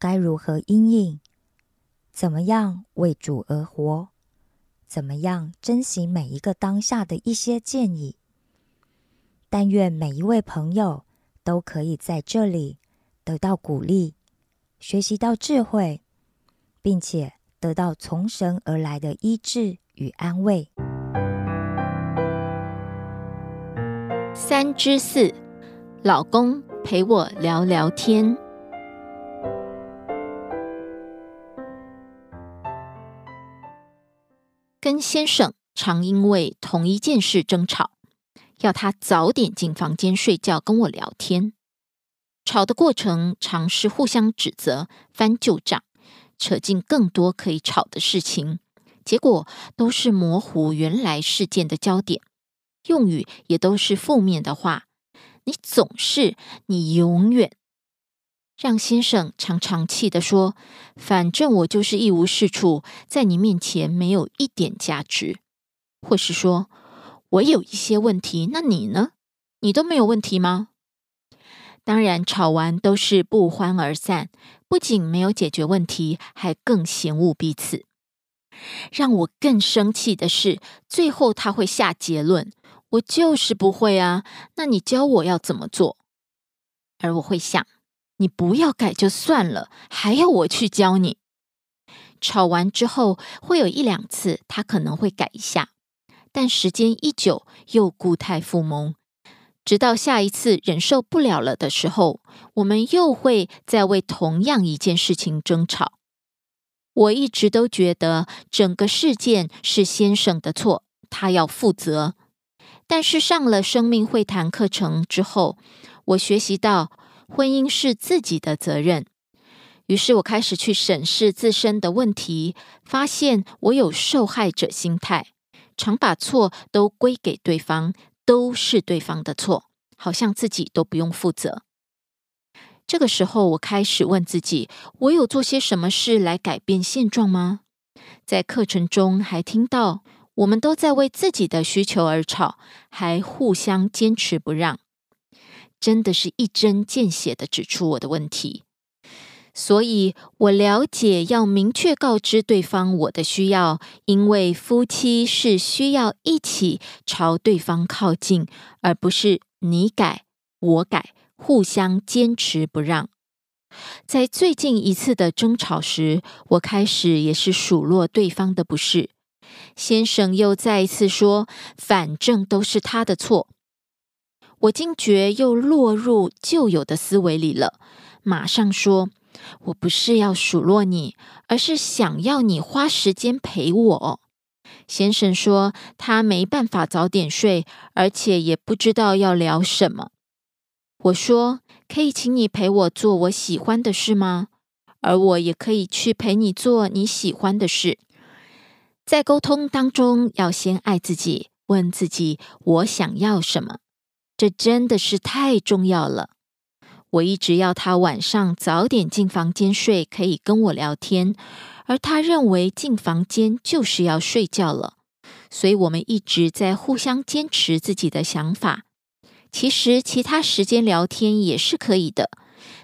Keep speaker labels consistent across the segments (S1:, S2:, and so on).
S1: 该如何应应，怎么样为主而活，怎么样珍惜每一个当下的一些建议。但愿每一位朋友都可以在这里得到鼓励，学习到智慧，并且得到从神而来的医治。与安慰。
S2: 三之四，老公陪我聊聊天。跟先生常因为同一件事争吵，要他早点进房间睡觉，跟我聊天。吵的过程常是互相指责、翻旧账，扯进更多可以吵的事情。结果都是模糊原来事件的焦点，用语也都是负面的话。你总是，你永远，让先生常常气的说：“反正我就是一无是处，在你面前没有一点价值。”或是说：“我有一些问题，那你呢？你都没有问题吗？”当然，吵完都是不欢而散，不仅没有解决问题，还更嫌恶彼此。让我更生气的是，最后他会下结论：“我就是不会啊，那你教我要怎么做？”而我会想：“你不要改就算了，还要我去教你？”吵完之后，会有一两次他可能会改一下，但时间一久又固态复萌，直到下一次忍受不了了的时候，我们又会再为同样一件事情争吵。我一直都觉得整个事件是先生的错，他要负责。但是上了生命会谈课程之后，我学习到婚姻是自己的责任。于是我开始去审视自身的问题，发现我有受害者心态，常把错都归给对方，都是对方的错，好像自己都不用负责。这个时候，我开始问自己：我有做些什么事来改变现状吗？在课程中还听到，我们都在为自己的需求而吵，还互相坚持不让，真的是一针见血的指出我的问题。所以，我了解要明确告知对方我的需要，因为夫妻是需要一起朝对方靠近，而不是你改我改。互相坚持不让，在最近一次的争吵时，我开始也是数落对方的不是。先生又再一次说：“反正都是他的错。”我惊觉又落入旧有的思维里了，马上说：“我不是要数落你，而是想要你花时间陪我。”先生说：“他没办法早点睡，而且也不知道要聊什么。”我说：“可以请你陪我做我喜欢的事吗？而我也可以去陪你做你喜欢的事。在沟通当中，要先爱自己，问自己我想要什么，这真的是太重要了。我一直要他晚上早点进房间睡，可以跟我聊天，而他认为进房间就是要睡觉了，所以我们一直在互相坚持自己的想法。其实其他时间聊天也是可以的，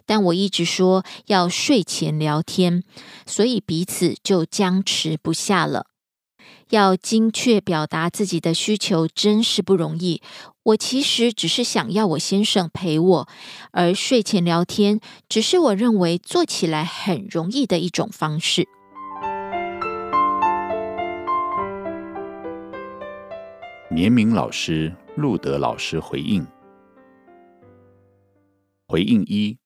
S2: 但我一直说要睡前聊天，所以彼此就僵持不下了。要精确表达自己的需求，真是不容易。我其实只是想要我先生陪我，而睡前聊天只是我认为做起来很容易的一种方式。
S3: 绵明老师、路德老师回应：回应一，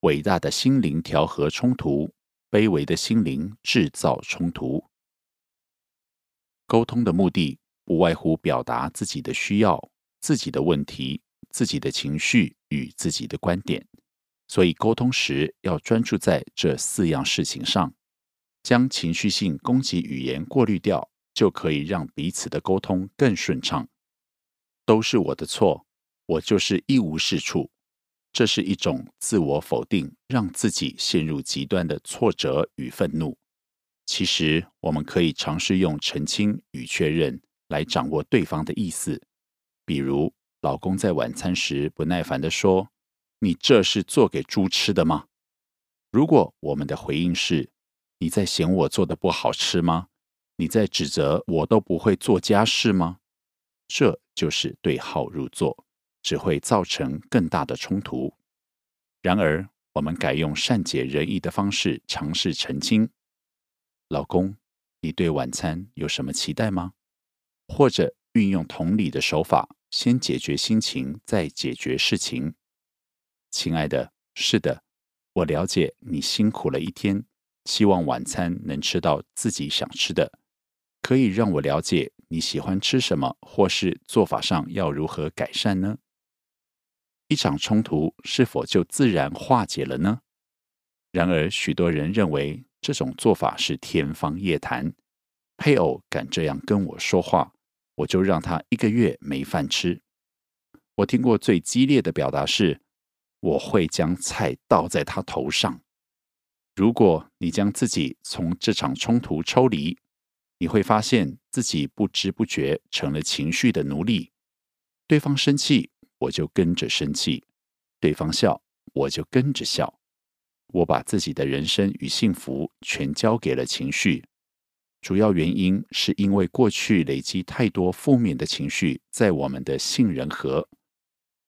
S3: 伟大的心灵调和冲突，卑微的心灵制造冲突。沟通的目的不外乎表达自己的需要、自己的问题、自己的情绪与自己的观点，所以沟通时要专注在这四样事情上，将情绪性攻击语言过滤掉，就可以让彼此的沟通更顺畅。都是我的错，我就是一无是处，这是一种自我否定，让自己陷入极端的挫折与愤怒。其实，我们可以尝试用澄清与确认来掌握对方的意思。比如，老公在晚餐时不耐烦地说：“你这是做给猪吃的吗？”如果我们的回应是：“你在嫌我做的不好吃吗？你在指责我都不会做家事吗？”这就是对号入座，只会造成更大的冲突。然而，我们改用善解人意的方式尝试澄清。老公，你对晚餐有什么期待吗？或者运用同理的手法，先解决心情，再解决事情。亲爱的，是的，我了解你辛苦了一天，希望晚餐能吃到自己想吃的。可以让我了解你喜欢吃什么，或是做法上要如何改善呢？一场冲突是否就自然化解了呢？然而，许多人认为。这种做法是天方夜谭。配偶敢这样跟我说话，我就让他一个月没饭吃。我听过最激烈的表达是：我会将菜倒在他头上。如果你将自己从这场冲突抽离，你会发现自己不知不觉成了情绪的奴隶。对方生气，我就跟着生气；对方笑，我就跟着笑。我把自己的人生与幸福全交给了情绪，主要原因是因为过去累积太多负面的情绪在我们的杏仁核。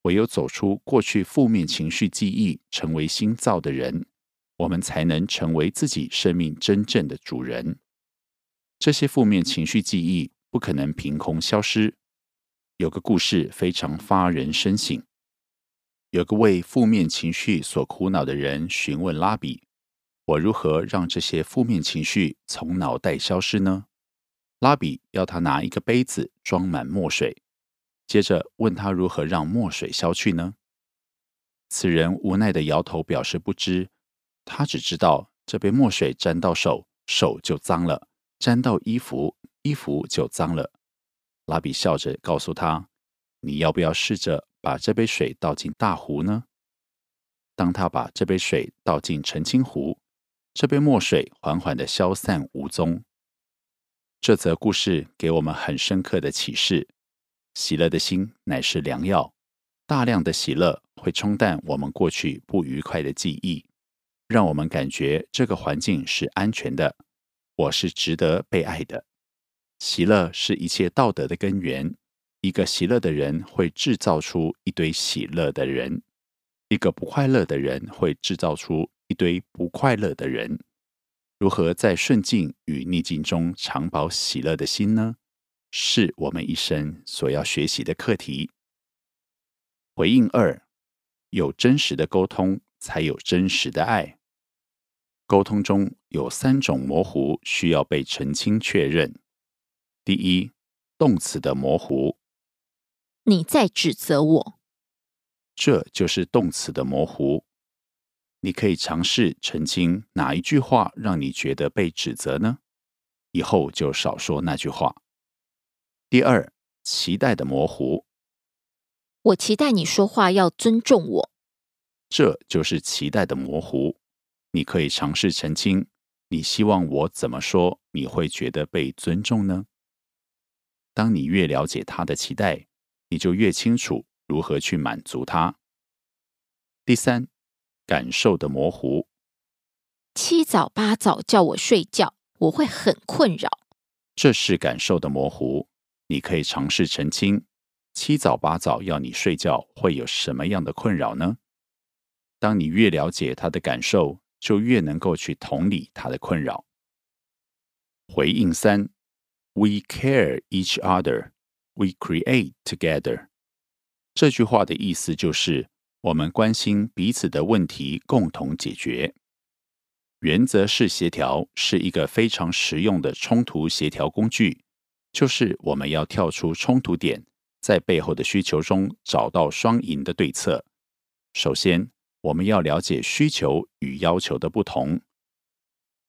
S3: 唯有走出过去负面情绪记忆，成为新造的人，我们才能成为自己生命真正的主人。这些负面情绪记忆不可能凭空消失。有个故事非常发人深省。有个为负面情绪所苦恼的人询问拉比：“我如何让这些负面情绪从脑袋消失呢？”拉比要他拿一个杯子装满墨水，接着问他如何让墨水消去呢？此人无奈的摇头，表示不知。他只知道这杯墨水沾到手，手就脏了；沾到衣服，衣服就脏了。拉比笑着告诉他：“你要不要试着？”把这杯水倒进大壶呢？当他把这杯水倒进澄清湖，这杯墨水缓缓的消散无踪。这则故事给我们很深刻的启示：喜乐的心乃是良药。大量的喜乐会冲淡我们过去不愉快的记忆，让我们感觉这个环境是安全的，我是值得被爱的。喜乐是一切道德的根源。一个喜乐的人会制造出一堆喜乐的人，一个不快乐的人会制造出一堆不快乐的人。如何在顺境与逆境中常保喜乐的心呢？是我们一生所要学习的课题。回应二：有真实的沟通，才有真实的爱。沟通中有三种模糊需要被澄清确认。第一，动词的模糊。
S2: 你在指责我，
S3: 这就是动词的模糊。你可以尝试澄清哪一句话让你觉得被指责呢？以后就少说那句话。第二，期待的模糊。
S2: 我期待你说话要尊重我。
S3: 这就是期待的模糊。你可以尝试澄清，你希望我怎么说，你会觉得被尊重呢？当你越了解他的期待，你就越清楚如何去满足他。第三，感受的模糊。
S2: 七早八早叫我睡觉，我会很困扰。
S3: 这是感受的模糊。你可以尝试澄清，七早八早要你睡觉会有什么样的困扰呢？当你越了解他的感受，就越能够去同理他的困扰。回应三：We care each other, we create together。这句话的意思就是，我们关心彼此的问题，共同解决。原则式协调是一个非常实用的冲突协调工具。就是我们要跳出冲突点，在背后的需求中找到双赢的对策。首先，我们要了解需求与要求的不同。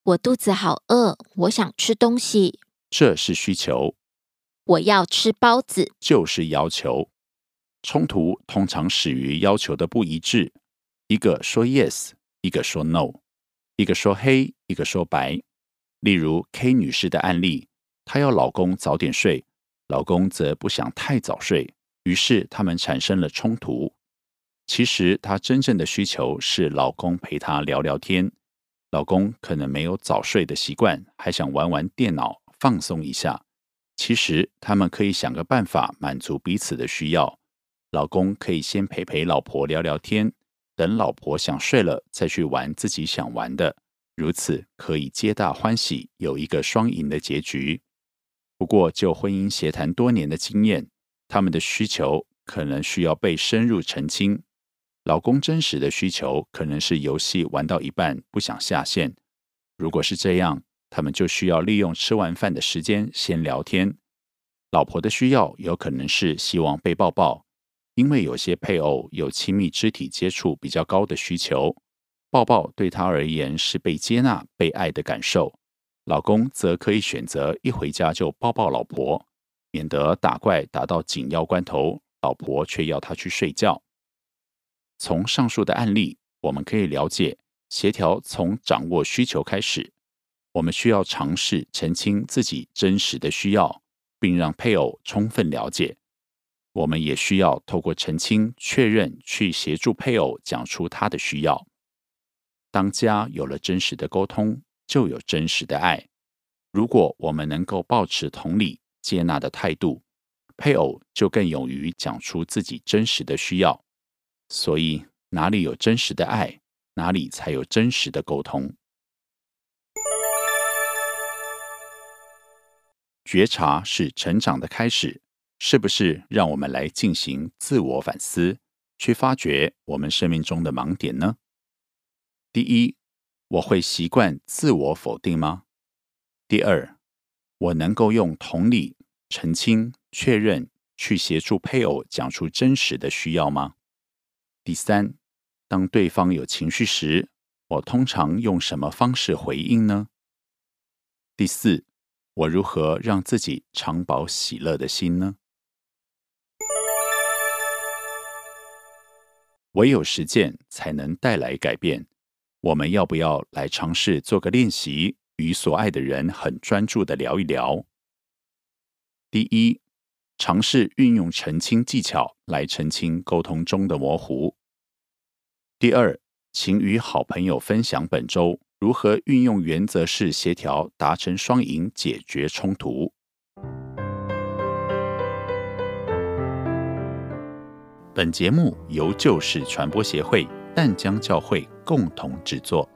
S2: 我肚子好饿，我想吃东西，
S3: 这是需求。
S2: 我要吃包子，
S3: 就是要求。冲突通常始于要求的不一致，一个说 yes，一个说 no，一个说黑，一个说白。例如 K 女士的案例。她要老公早点睡，老公则不想太早睡，于是他们产生了冲突。其实她真正的需求是老公陪她聊聊天，老公可能没有早睡的习惯，还想玩玩电脑放松一下。其实他们可以想个办法满足彼此的需要。老公可以先陪陪老婆聊聊天，等老婆想睡了再去玩自己想玩的，如此可以皆大欢喜，有一个双赢的结局。不过，就婚姻协谈多年的经验，他们的需求可能需要被深入澄清。老公真实的需求可能是游戏玩到一半不想下线。如果是这样，他们就需要利用吃完饭的时间先聊天。老婆的需要有可能是希望被抱抱，因为有些配偶有亲密肢体接触比较高的需求，抱抱对他而言是被接纳、被爱的感受。老公则可以选择一回家就抱抱老婆，免得打怪打到紧要关头，老婆却要他去睡觉。从上述的案例，我们可以了解，协调从掌握需求开始。我们需要尝试澄清自己真实的需要，并让配偶充分了解。我们也需要透过澄清、确认，去协助配偶讲出他的需要。当家有了真实的沟通。就有真实的爱。如果我们能够保持同理、接纳的态度，配偶就更勇于讲出自己真实的需要。所以，哪里有真实的爱，哪里才有真实的沟通。觉察是成长的开始，是不是？让我们来进行自我反思，去发掘我们生命中的盲点呢？第一。我会习惯自我否定吗？第二，我能够用同理、澄清、确认去协助配偶讲出真实的需要吗？第三，当对方有情绪时，我通常用什么方式回应呢？第四，我如何让自己常保喜乐的心呢？唯有实践才能带来改变。我们要不要来尝试做个练习，与所爱的人很专注的聊一聊？第一，尝试运用澄清技巧来澄清沟通中的模糊。第二，请与好朋友分享本周如何运用原则式协调达成双赢，解决冲突。本节目由旧式传播协会。淡江教会共同制作。